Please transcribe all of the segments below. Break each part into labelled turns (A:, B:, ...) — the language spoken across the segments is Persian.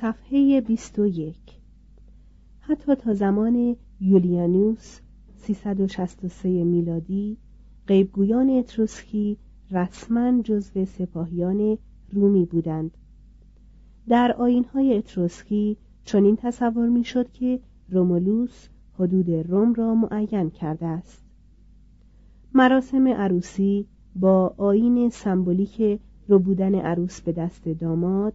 A: صفحه 21 حتی تا زمان یولیانوس 363 میلادی غیبگویان اتروسکی رسما جزو سپاهیان رومی بودند. در آینهای اتروسکی چنین تصور می‌شد که رومولوس حدود روم را معین کرده است. مراسم عروسی با آین سمبولیک رو بودن عروس به دست داماد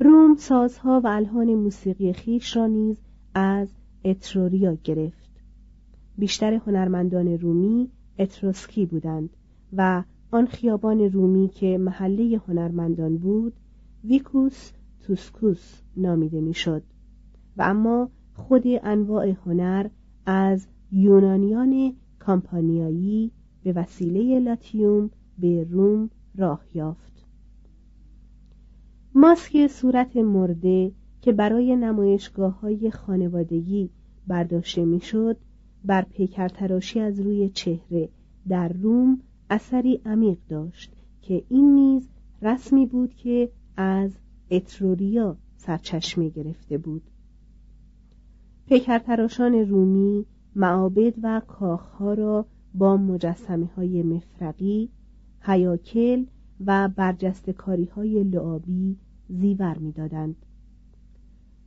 A: روم سازها و الهان موسیقی خیش را نیز از اتروریا گرفت. بیشتر هنرمندان رومی اتروسکی بودند و آن خیابان رومی که محله هنرمندان بود ویکوس توسکوس نامیده می‌شد. و اما خود انواع هنر از یونانیان کامپانیایی به وسیله لاتیوم به روم راه یافت. ماسک صورت مرده که برای نمایشگاه های خانوادگی برداشته می‌شد بر پیکر تراشی از روی چهره در روم اثری عمیق داشت که این نیز رسمی بود که از اتروریا سرچشمه گرفته بود. پیکرتراشان رومی معابد و کاخها را با مجسمه های مفرقی هیاکل و برجستکاری های لعابی زیور می‌دادند.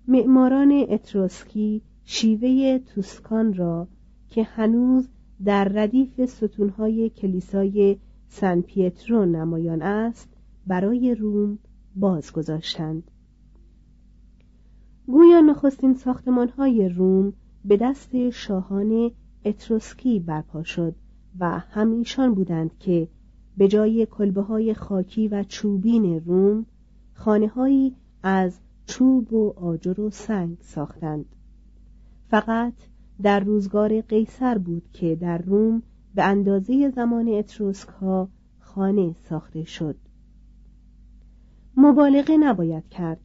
A: معماران اتروسکی شیوه توسکان را که هنوز در ردیف ستونهای کلیسای سن پیترو نمایان است برای روم بازگذاشتند گویا نخستین ساختمانهای روم به دست شاهان اتروسکی برپا شد و همیشان بودند که به جای کلبه های خاکی و چوبین روم خانه از چوب و آجر و سنگ ساختند. فقط در روزگار قیصر بود که در روم به اندازه زمان اتروسک ها خانه ساخته شد. مبالغه نباید کرد.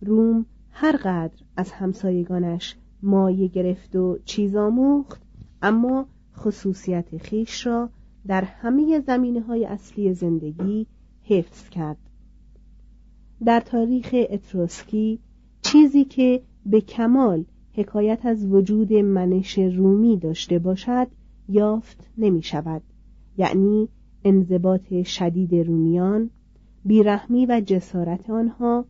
A: روم هر قدر از همسایگانش مایه گرفت و چیز آموخت اما خصوصیت خیش را در همه زمینه های اصلی زندگی حفظ کرد. در تاریخ اتروسکی چیزی که به کمال حکایت از وجود منش رومی داشته باشد یافت نمی شود یعنی انضباط شدید رومیان بیرحمی و جسارت آنها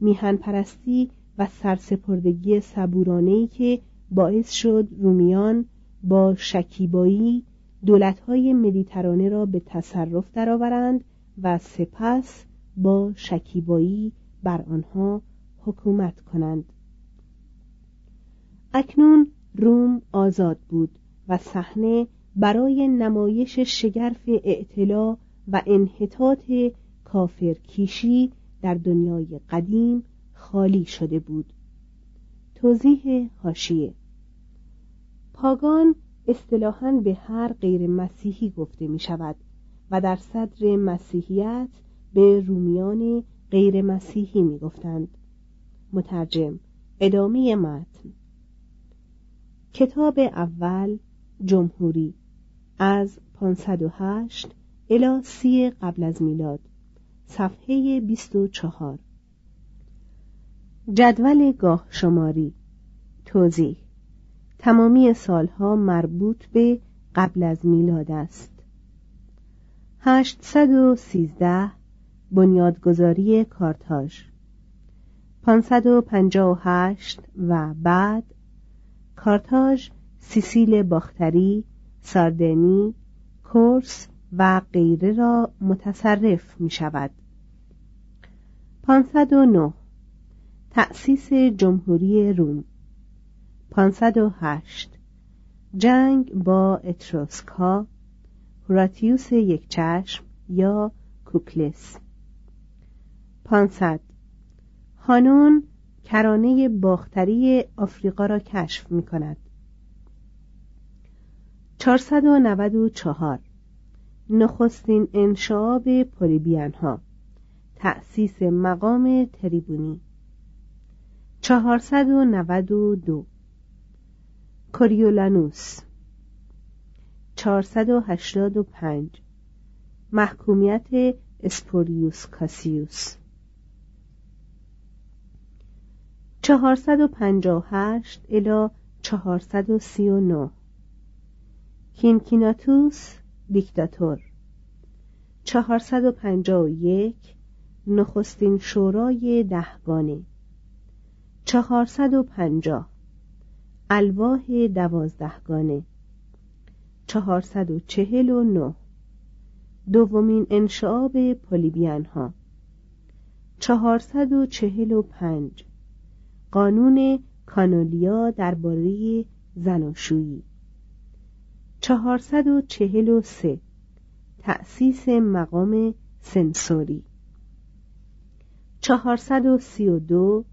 A: میهن پرستی و سرسپردگی صبورانهی که باعث شد رومیان با شکیبایی دولتهای مدیترانه را به تصرف درآورند و سپس با شکیبایی بر آنها حکومت کنند. اکنون روم آزاد بود و صحنه برای نمایش شگرف اعتلا و انحطاط کافر کیشی در دنیای قدیم خالی شده بود. توضیح هاشیه پاگان اصطلاحا به هر غیر مسیحی گفته می شود و در صدر مسیحیت به رومیان غیر مسیحی می گفتند مترجم ادامه متن. کتاب اول جمهوری از 508 الی سی قبل از میلاد صفحه 24 جدول گاه شماری. توضیح تمامی سالها مربوط به قبل از میلاد است. 813 بنیادگذاری کارتاژ. 558 و بعد کارتاژ سیسیل باختری ساردنی کورس و غیره را متصرف می شود 509 تأسیس جمهوری روم. 508 جنگ با اتروسکا هوراتیوس یک چشم یا کوکلس. 500 هانون کرانه باختری آفریقا را کشف می کند 494 نخستین انشاب پولیبیان ها تأسیس مقام تریبونی. 492 کوریولانوس. 485 محکومیت اسپوریوس کاسیوس. 458 الی 439 کینکیناتوس دیکتاتور. 451 نخستین شورای دهگانه 450 الواح دوازدهگانه 449 دومین انشعاب پولیبیان ها 445 قانون کانولیا درباره زناشویی. 443 تأسیس مقام سنسوری. 432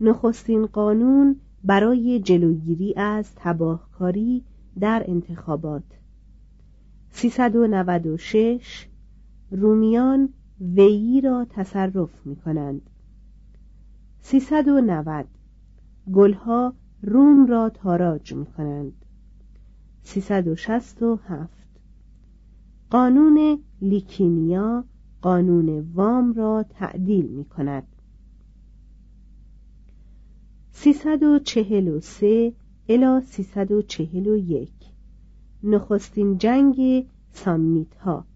A: نخستین قانون برای جلوگیری از تباهکاری در انتخابات. 396 رومیان ویی را تصرف می کنند 390 گلها روم را تاراج می کنند 367 قانون لیکینیا قانون وام را تعدیل می کند 343 الی 341 نخستین جنگ سامنیت ها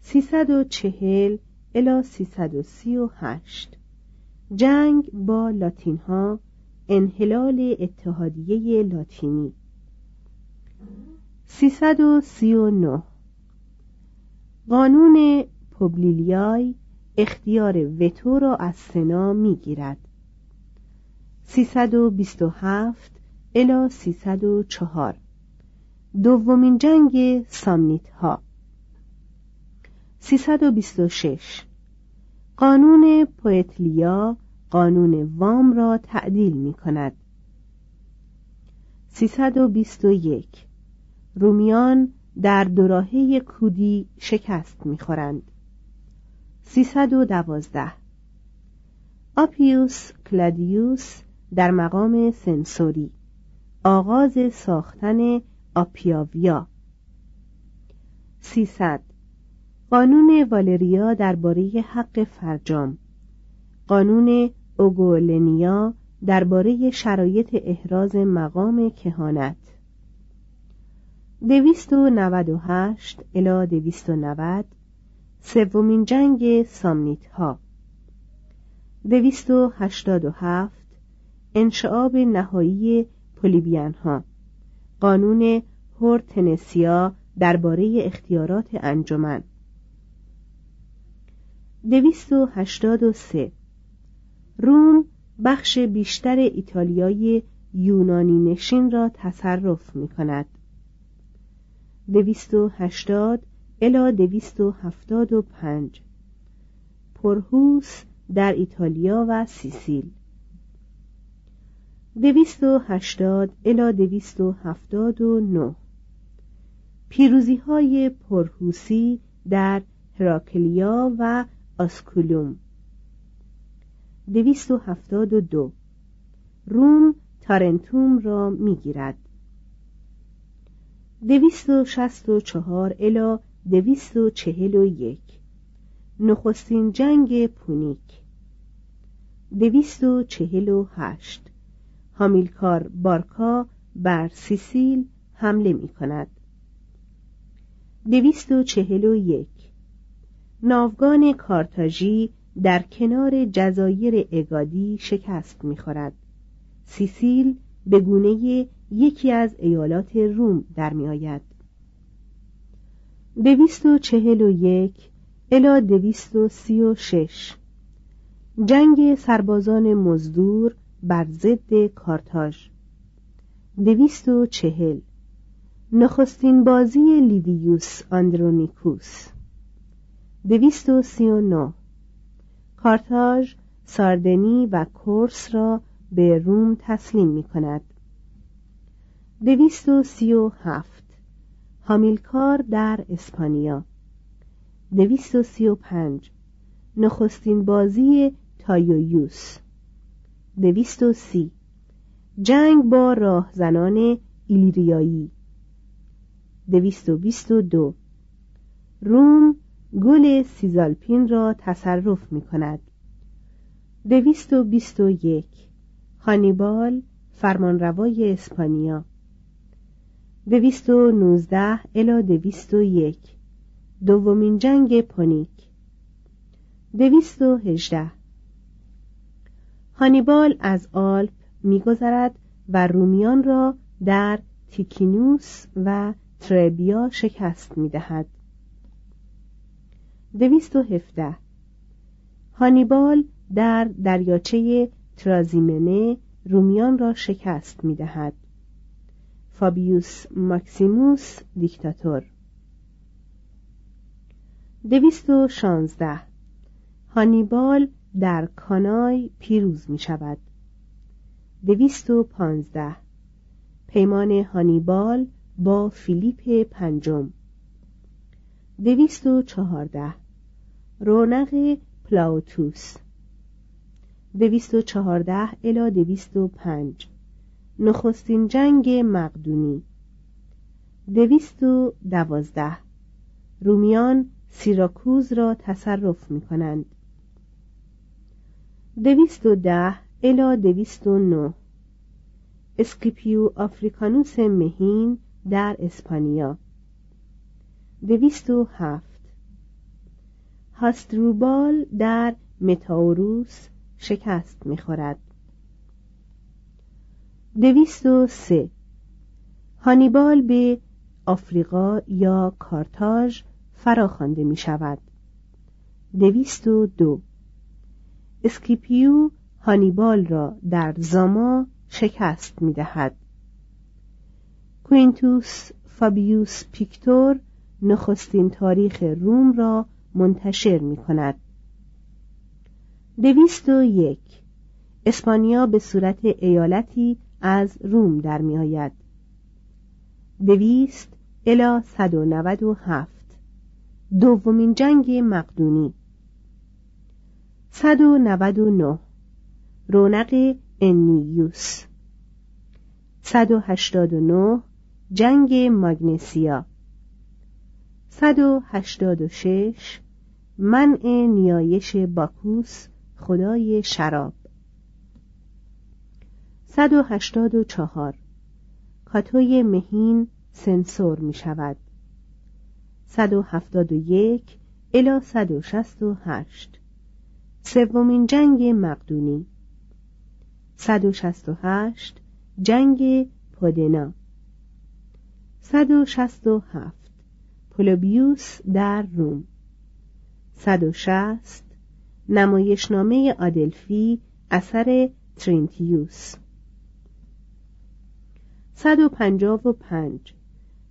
A: 340 الی 338 جنگ با لاتین ها انحلال اتحادیه لاتینی. 339 قانون پوبلیلیای اختیار وتو را از سنا می‌گیرد. 327 الی 304 دومین جنگ سامنیت ها 326 قانون پویتلیا قانون وام را تعدیل می کند 321 رومیان در دوراهه کودی شکست می‌خورند. 312 آپیوس کلادیوس در مقام سنسوری. آغاز ساختن آپیاویا. 300 قانون والریا درباره حق فرجام. قانون اوگولنیا درباره شرایط احراز مقام کهانت. دویست و نود و هشت الا دویست و نود سومین جنگ سامنیت ها دویست و هشتاد و هفت انشعاب نهایی پولیبیان ها قانون هورتنسیا درباره اختیارات انجمن. دویست و هشتاد و سه. روم بخش بیشتر ایتالیای یونانی نشین را تصرف می کند دویست و هشتاد الا دویست و هفتاد و پنج. پرهوس در ایتالیا و سیسیل. دویست و هشتاد الا دویست و هفتاد و نه. پیروزی های پرهوسی در هراکلیا و آسکولوم. دویست و هفتاد و دو. روم تارنتوم را می‌گیرد. دویست و شست و چهار الا دویست و چهل و یک. نخستین جنگ پونیک. دویست و چهل و هشت. هامیلکار بارکا بر سیسیل حمله می کند دویست و چهل و یک. ناوگان کارتاژی در کنار جزایر اگادی شکست می‌خورد. سیسیل به گونه یکی از ایالات روم در میآید. دویست و چهل و یک الا دویست و سی و شش. جنگ سربازان مزدور بر ضد کارتاژ. دویست و چهل. نخستین بازی لیویوس آندرونیکوس. دویست و سی و نو کارتاژ ساردنی و کورس را به روم تسلیم می کند دویست و سی و هفت. هامیلکار در اسپانیا. دویست و سی و پنج. نخستین بازی نایویوس. دویست و سی. جنگ با راهزنان ایلیریایی. دویست و بیست و دو. روم گل سیزالپین را تصرف می کند دویست و بیست و یک. هانیبال فرمانروای اسپانیا. دویست و نوزده الا دویست و یک. دومین جنگ پونیک. دویست و هجده. هانیبال از آلپ میگذرد و رومیان را در تیکینوس و تربیا شکست می‌دهد. دویست و هفته هانیبال در دریاچه ترازیمنه رومیان را شکست می دهد. فابیوس ماکسیموس دیکتاتور. دویست و شانزده. هانیبال در کانای پیروز می شود دویست و پانزده. پیمان هانیبال با فیلیپ پنجم. دویست و چهارده. رونق پلاوتوس. دویست و چهارده الا دویست و پنج. نخستین جنگ مقدونی. دویست و دوازده. رومیان سیراکوز را تصرف می کنند دویست و ده الا دویست و نو اسکیپیو آفریکانوس مهین در اسپانیا. دویست و هفت. هاستروبال در متاوروس شکست می‌خورد. دویست و سه. هانیبال به آفریقا یا کارتاژ فراخوانده می شود دویست و دو. اسکیپیو هانیبال را در زاما شکست می دهد کوینتوس فابیوس پیکتور نخستین تاریخ روم را منتشر می کند. دویست و یک. اسپانیا به صورت ایالتی از روم در می آید. دویست الا صد و نود و هفت. دومین جنگ مقدونی. صد و نود و نه. رونق انیوس. 189 جنگ ماگنسیا. 186 منع نیایش باکوس خدای شراب. 184 کاتوی مهین سنسور می شود. 171 الی 168 سومین جنگ مقدونی. 168 جنگ پودنا. 167 پولوبیوس در روم. 160 نمایشنامه آدلفی اثر ترینتیوس. 155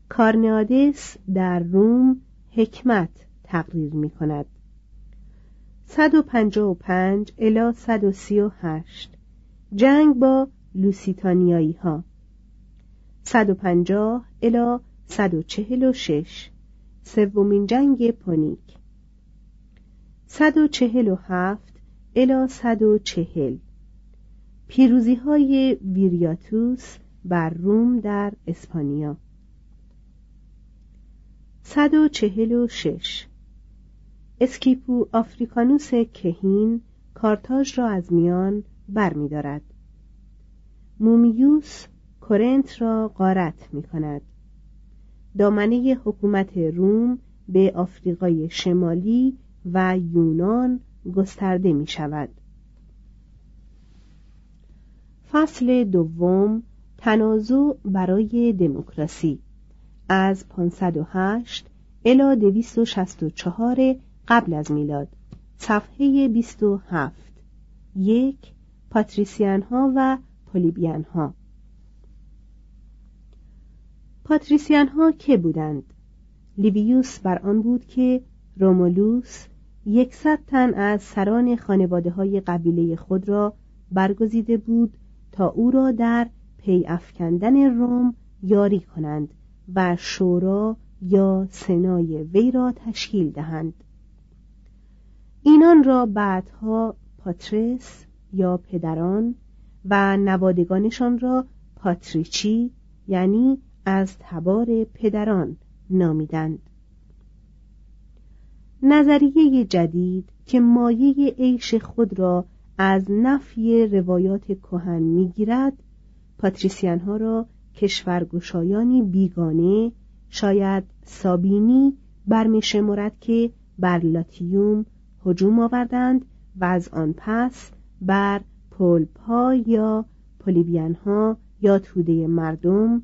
A: کارنادس در روم حکمت تقریر می کند 155 الی 138 جنگ با لوسیتانیایی ها 150 الی 146 سومین جنگ پونیک. 147 الی 140 پیروزی های ویریاتوس بر روم در اسپانیا. 146 اسکیپو آفریکانوس کهین کارتاژ را از میان برمیدارد. مومیوس کرنت را غارت می کند دامنه حکومت روم به آفریقای شمالی و یونان گسترده می شود فصل دوم تنازع برای دموکراسی. از 508 الی 264 قبل از میلاد. صفحه 27 یک پاتریسیان ها و پولیبیان ها پاتریسیان ها که بودند؟ لیویوس بر آن بود که رومولوس یکصد تن از سران خانواده های قبیله خود را برگزیده بود تا او را در پی افکندن روم یاری کنند و شورا یا سنای وی را تشکیل دهند. اینان را بعدها پاترس یا پدران و نوادگانشان را پاتریچی یعنی از تبار پدران نامیدند. نظریه جدید که مایه عیش خود را از نفی روایات کهن می‌گیرد پاتریسیان ها را کشورگشایانی بیگانه شاید سابینی برمیشمرد که بر لاتیوم هجوم آوردند و از آن پس بر پولپا یا پولیبیان ها یا توده مردم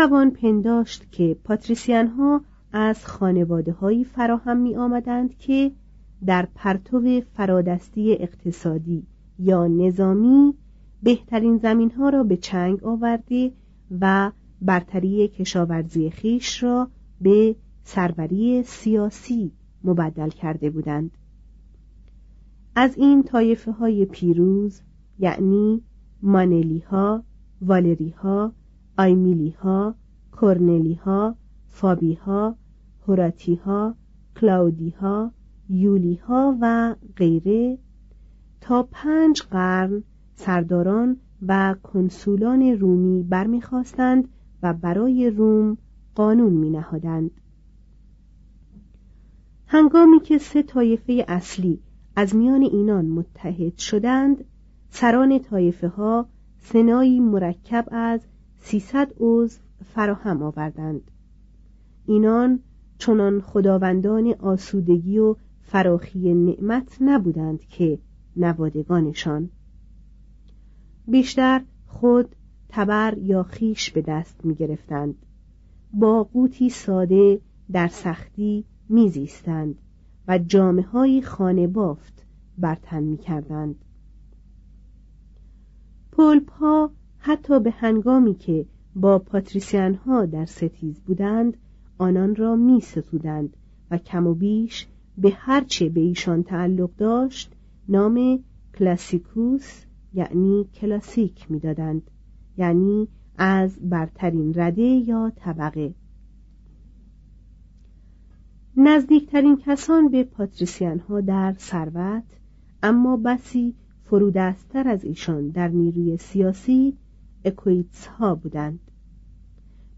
A: توان پنداشت که پاتریسیان ها از خانواده هایی فراهم می آمدند که در پرتو فرادستی اقتصادی یا نظامی بهترین زمین ها را به چنگ آورده و برتری کشاورزی خیش را به سروری سیاسی مبدل کرده بودند. از این طایفه های پیروز یعنی مانلی ها والری ها آیمیلی ها کرنلی ها فابی ها هوراتی ها کلاودی ها یولیها و غیره تا پنج قرن سرداران و کنسولان رومی برمیخواستند و برای روم قانون می نهادند. هنگامی که سه طایفه اصلی از میان اینان متحد شدند سران طایفه ها سنایی مرکب از سیصد عضو فراهم آوردند. اینان چنان خداوندان آسودگی و فراخی نعمت نبودند که نوادگانشان. بیشتر خود تبر یا خیش به دست می گرفتند با قوتی ساده در سختی میزیستند و جامعه های خانه بافت برتن می کردند. پولپا حتی به هنگامی که با پاتریسیان ها در ستیز بودند آنان را می ستودند و کم و بیش به هرچه به ایشان تعلق داشت نام کلاسیکوس یعنی کلاسیک می‌دادند یعنی از برترین رده یا طبقه. نزدیکترین کسان به پاتریسیان ها در ثروت اما بسی فرودستر از ایشان در نیروی سیاسی اکویتس ها بودند.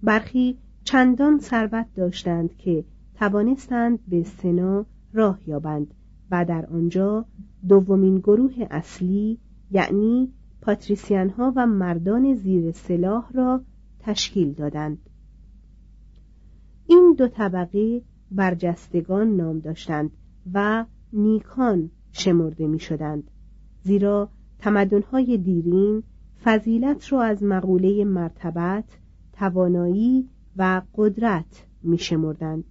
A: برخی چندان ثروت داشتند که توانستند به سنا راه یابند و در آنجا دومین گروه اصلی یعنی پاتریسیان ها و مردان زیر سلاح را تشکیل دادند. این دو طبقه برجستگان نام داشتند و نیکان شمرده می شدند زیرا تمدنهای دیرین فضیلت را از مقوله مرتبت توانایی و قدرت می شمردند.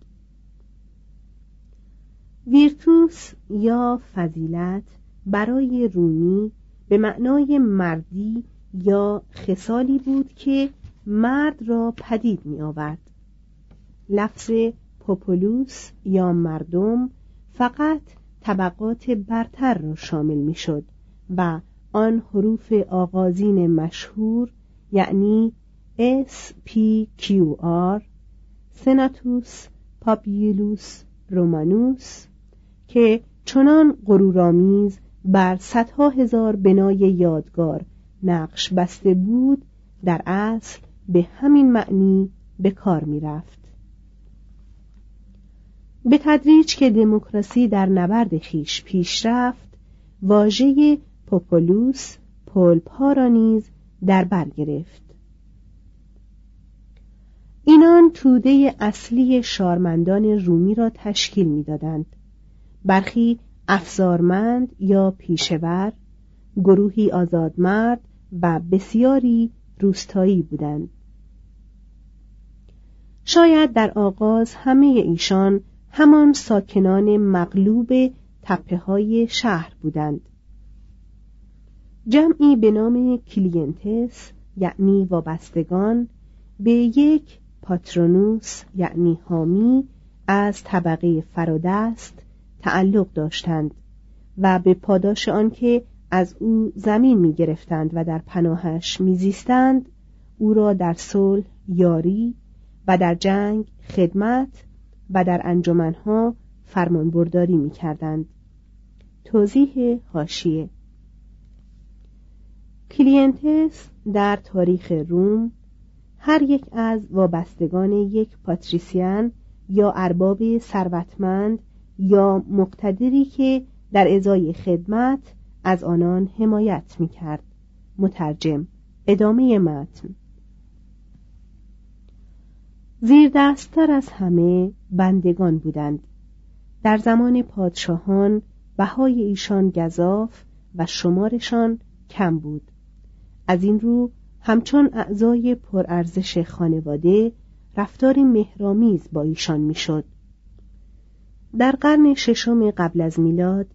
A: ویرتوس یا فضیلت برای رومی به معنای مردی یا خصالی بود که مرد را پدید می آورد لفظ پوپولوس یا مردم فقط طبقات برتر را شامل می شد و آن حروف آغازین مشهور یعنی S P Q R سناتوس پاپیولوس رومانوس که چنان غرورآمیز بر صدها هزار بنای یادگار نقش بسته بود در اصل به همین معنی به کار می رفت. به تدریج که دموکراسی در نبرد خیش پیش رفت واژه پوپولوس پولپا را نیز در بر گرفت. اینان توده اصلی شارمندان رومی را تشکیل می‌دادند. برخی افزارمند یا پیشور گروهی آزادمرد و بسیاری روستایی بودند. شاید در آغاز همه ایشان همان ساکنان مغلوب تپه های شهر بودند. جمعی به نام کلینتس یعنی وابستگان به یک پاترونوس یعنی حامی از طبقه فرادست تعلق داشتند و به پاداش آنکه از او زمین می گرفتند و در پناهش میزیستند او را در صلح یاری و در جنگ خدمت و در انجمنها فرمانبرداری می کردند. توضیح هاشیه کلینتس در تاریخ روم هر یک از وابستگان یک پاتریسیان یا ارباب ثروتمند یا مقتدری که در ازای خدمت از آنان حمایت می کرد. مترجم ادامه متن. زیر دستتر از همه بندگان بودند. در زمان پادشاهان بهای ایشان گذاف و شمارشان کم بود. از این رو همچون اعضای پرارزش خانواده رفتار مهرامیز با ایشان می‌شد. در قرن ششم قبل از میلاد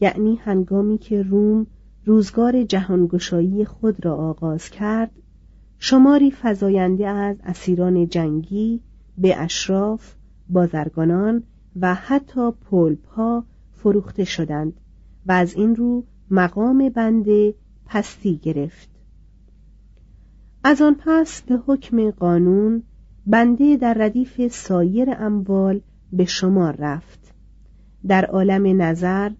A: یعنی هنگامی که روم روزگار جهانگشایی خود را آغاز کرد شماری فزاینده از اسیران جنگی به اشراف بازرگانان و حتی پولپا فروخته شدند و از این رو مقام بنده پستی گرفت. از آن پس به حکم قانون بنده در ردیف سایر اموال به شمار رفت. در عالم نظر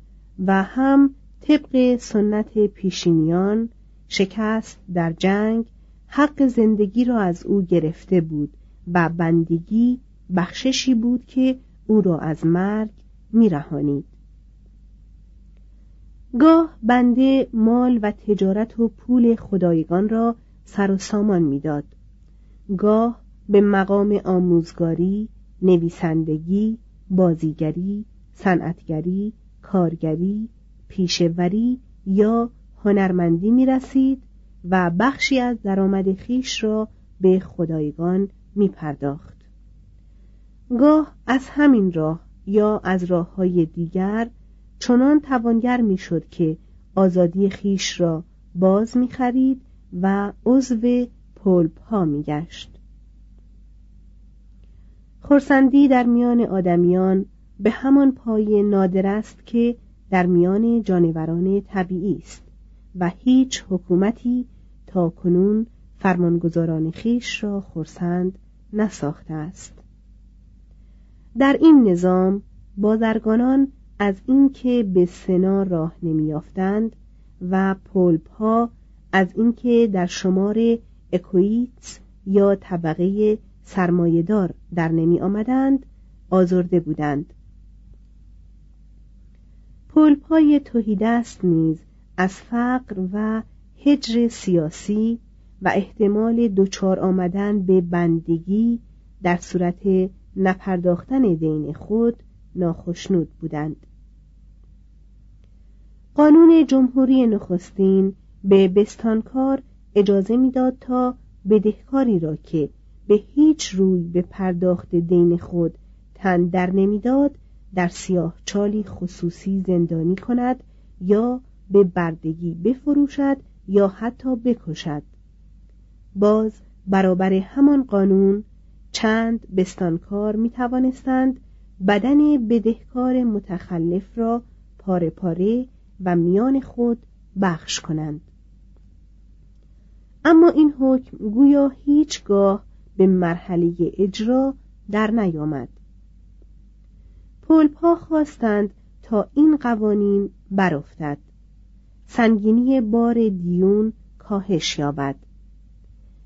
A: و هم طبق سنت پیشینیان شکست در جنگ حق زندگی را از او گرفته بود و بندگی بخششی بود که او را از مرگ میرهانید. گاه بنده مال و تجارت و پول خدایگان را سر و سامان می‌داد گاه به مقام آموزگاری نویسندگی بازیگری صنعتگری کارگری پیشوری یا هنرمندی می رسید و بخشی از درآمد خیش را به خدایگان می پرداخت. گاه از همین راه یا از راه های دیگر چنان توانگر می که آزادی خیش را باز می خرید و عضو پلپ ها می گشت. خورسندی در میان آدمیان به همان پای نادر است که در میان جانوران طبیعی است و هیچ حکومتی تا کنون فرمانگزاران خیش را خورسند نساخته است در این نظام بازرگانان از اینکه به سنا راه نمیافتند و پلپ ها از اینکه در شمار اکویتس یا طبقه سرمایهدار در نمی آمدند آزرده بودند. پلپ های توهیدست نیز از فقر و هجر سیاسی و احتمال دچار آمدن به بندگی در صورت نپرداختن دین خود ناخشنود بودند. قانون جمهوری نخستین به بستانکار اجازه می‌داد تا بدهکاری را که به هیچ روی به پرداخت دین خود تن در نمی‌داد در سیاه چالی خصوصی زندانی کند یا به بردگی بفروشد یا حتی بکشد. باز برابر همان قانون چند بستانکار می توانستند بدن بدهکار متخلف را پاره پاره و میان خود بخش کنند. اما این حکم گویا هیچگاه به مرحله اجرا در نیامد. پلپا خواستند تا این قوانین برافتد. سنگینی بار دیون کاهش یابد.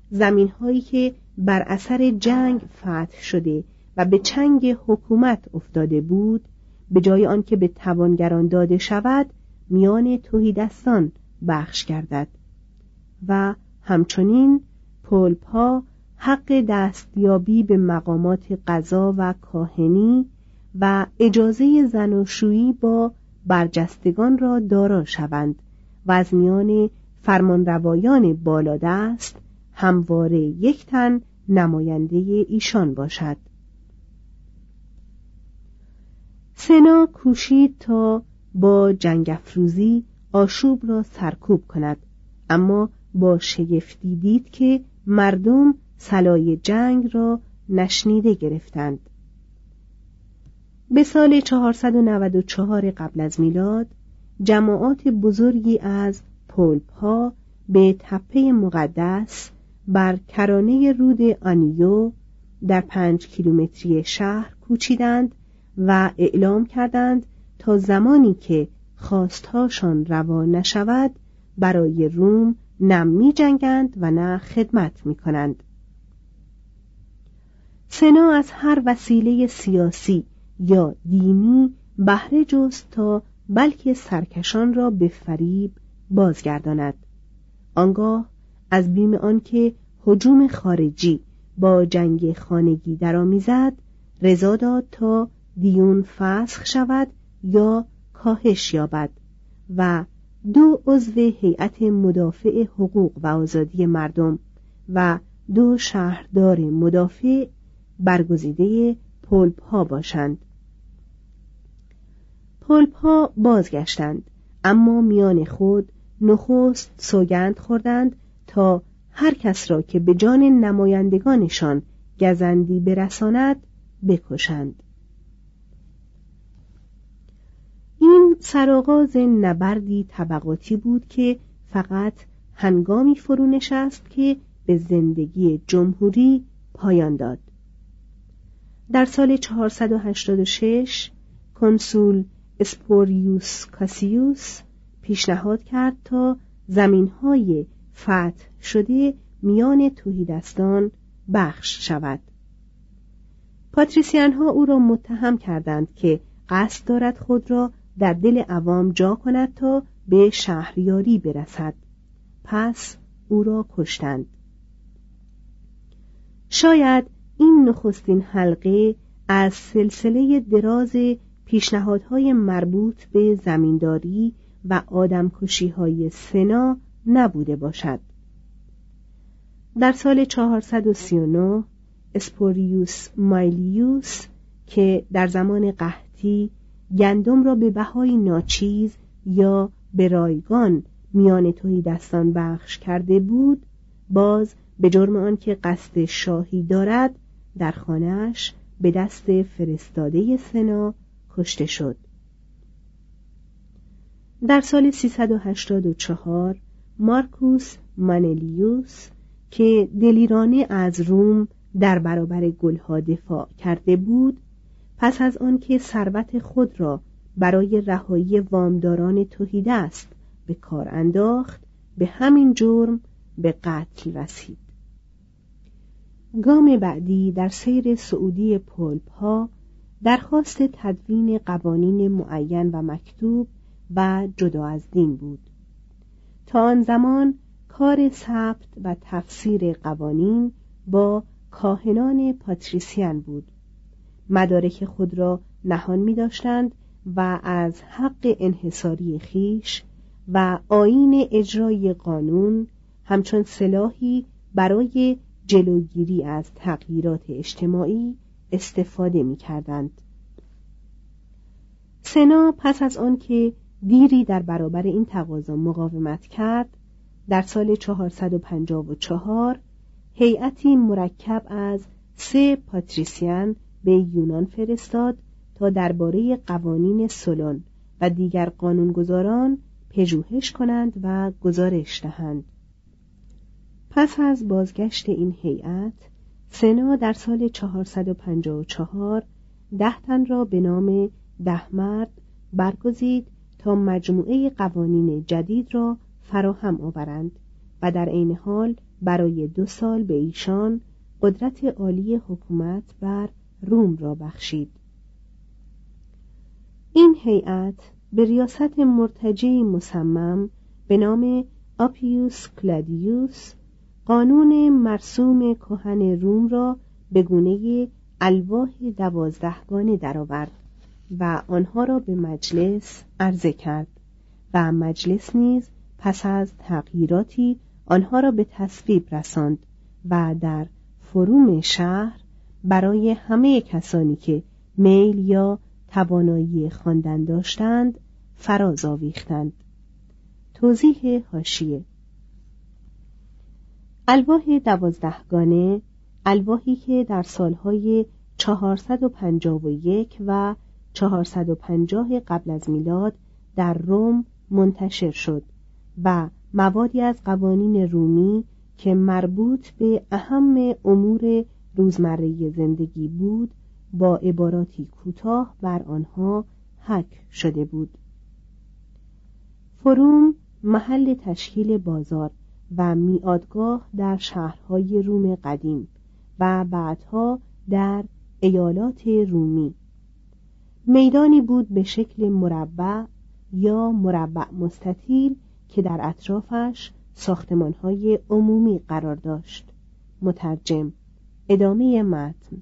A: زمین هایی که بر اثر جنگ فتح شده و به چنگ حکومت افتاده بود به جای آنکه به توانگران داده شود میان توهیدستان بخش گردد و همچنین پلپا حق دستیابی به مقامات قضا و کاهنی و اجازه زناشویی با برجستگان را دارا شوند و از میان فرمانروایان بالادست همواره یک تن نماینده ایشان باشد. سنا کوشید تا با جنگ افروزی آشوب را سرکوب کند اما با شگفتی دید که مردم سلای جنگ را نشنیده گرفتند. به سال 494 قبل از میلاد جماعات بزرگی از پلپ ها به تپه مقدس بر کرانه رود آنیو در پنج کیلومتری شهر کوچیدند و اعلام کردند تا زمانی که خواستهاشان روا نشود برای روم نم می جنگند و نه خدمت می کنند. سنا از هر وسیله سیاسی یا دینی بهره جست تا بلکه سرکشان را به فریب بازگرداند آنگاه از بیم آنکه هجوم خارجی با جنگ خانگی درآمیزد رضا داد تا دیون فسخ شود یا کاهش یابد و دو عضو هیئت مدافع حقوق و آزادی مردم و دو شهردار مدافع برگزیده پلپ ها باشند. پلپ ها بازگشتند اما میان خود نخست سوگند خوردند تا هر کس را که به جان نمایندگانشان گزندی برساند بکشند این سرآغاز نبردی طبقاتی بود که فقط هنگامی فرو نشست که به زندگی جمهوری پایان داد. در سال 486 کنسول اسپوریوس کاسیوس پیشنهاد کرد تا زمینهای فتح شده میان توهیدستان بخش شود. پاتریسیان ها او را متهم کردند که قصد دارد خود را در دل عوام جا کند تا به شهریاری برسد. پس او را کشتند. شاید این نخستین حلقه از سلسله دراز پیشنهادهای مربوط به زمینداری و آدمکشی های سنا نبوده باشد. در سال 439 اسپوریوس مایلیوس که در زمان قحطی گندم را به بهای ناچیز یا به رایگان میان توی دستان بخش کرده بود باز به جرم آنکه قصد شاهی دارد در خانهاش به دست فرستاده سنا کشته شد. در سال 384 مارکوس مانلیوس که دلیرانه از روم در برابر گلها دفاع کرده بود پس از آنکه ثروت خود را برای رهایی وامداران توحیده است به کار انداخت به همین جرم به قتل رسید. گام بعدی در سیر سعودی پلپ درخواست تدوین قوانین معین و مکتوب و جدا از دین بود. تا آن زمان کار ثبت و تفسیر قوانین با کاهنان پاتریسیان بود. مدارک خود را نهان می داشتند و از حق انحصاری خیش و آین اجرای قانون همچون سلاحی برای جلوگیری از تغییرات اجتماعی استفاده می کردند. سنا پس از آنکه دیری در برابر این تقاضا مقاومت کرد در سال 454 هیئتی مرکب از سه پاتریسیان به یونان فرستاد تا درباره قوانین سلون و دیگر قانونگذاران پژوهش کنند و گزارش دهند. پس از بازگشت این هیئت سنا در سال 454 ده تن را به نام ده مرد برگزید تا مجموعه قوانین جدید را فراهم آورند و در عین حال برای دو سال به ایشان قدرت عالی حکومت بر روم را بخشید. این هیئت به ریاست مرتجعی مصمم به نام آپیوس کلادیوس قانون مرسوم کهن روم را به گونه الواح دوازدهگانه درآورد و آنها را به مجلس عرضه کرد و مجلس نیز پس از تغییراتی آنها را به تصویب رساند و در فروم شهر برای همه کسانی که میل یا توانایی خواندن داشتند فراز آویختند. توضیح هاشیه الواح دوازدهگانه الواحی که در سالهای 451 و 450 قبل از میلاد در روم منتشر شد و موادی از قوانین رومی که مربوط به اهم امور روزمره زندگی بود با عباراتی کوتاه بر آنها حک شده بود. فروم محل تشکیل بازار و میادگاه در شهرهای روم قدیم و بعدها در ایالات رومی. میدانی بود به شکل مربع یا مربع مستطیل که در اطرافش ساختمانهای عمومی قرار داشت. مترجم ادامه متن.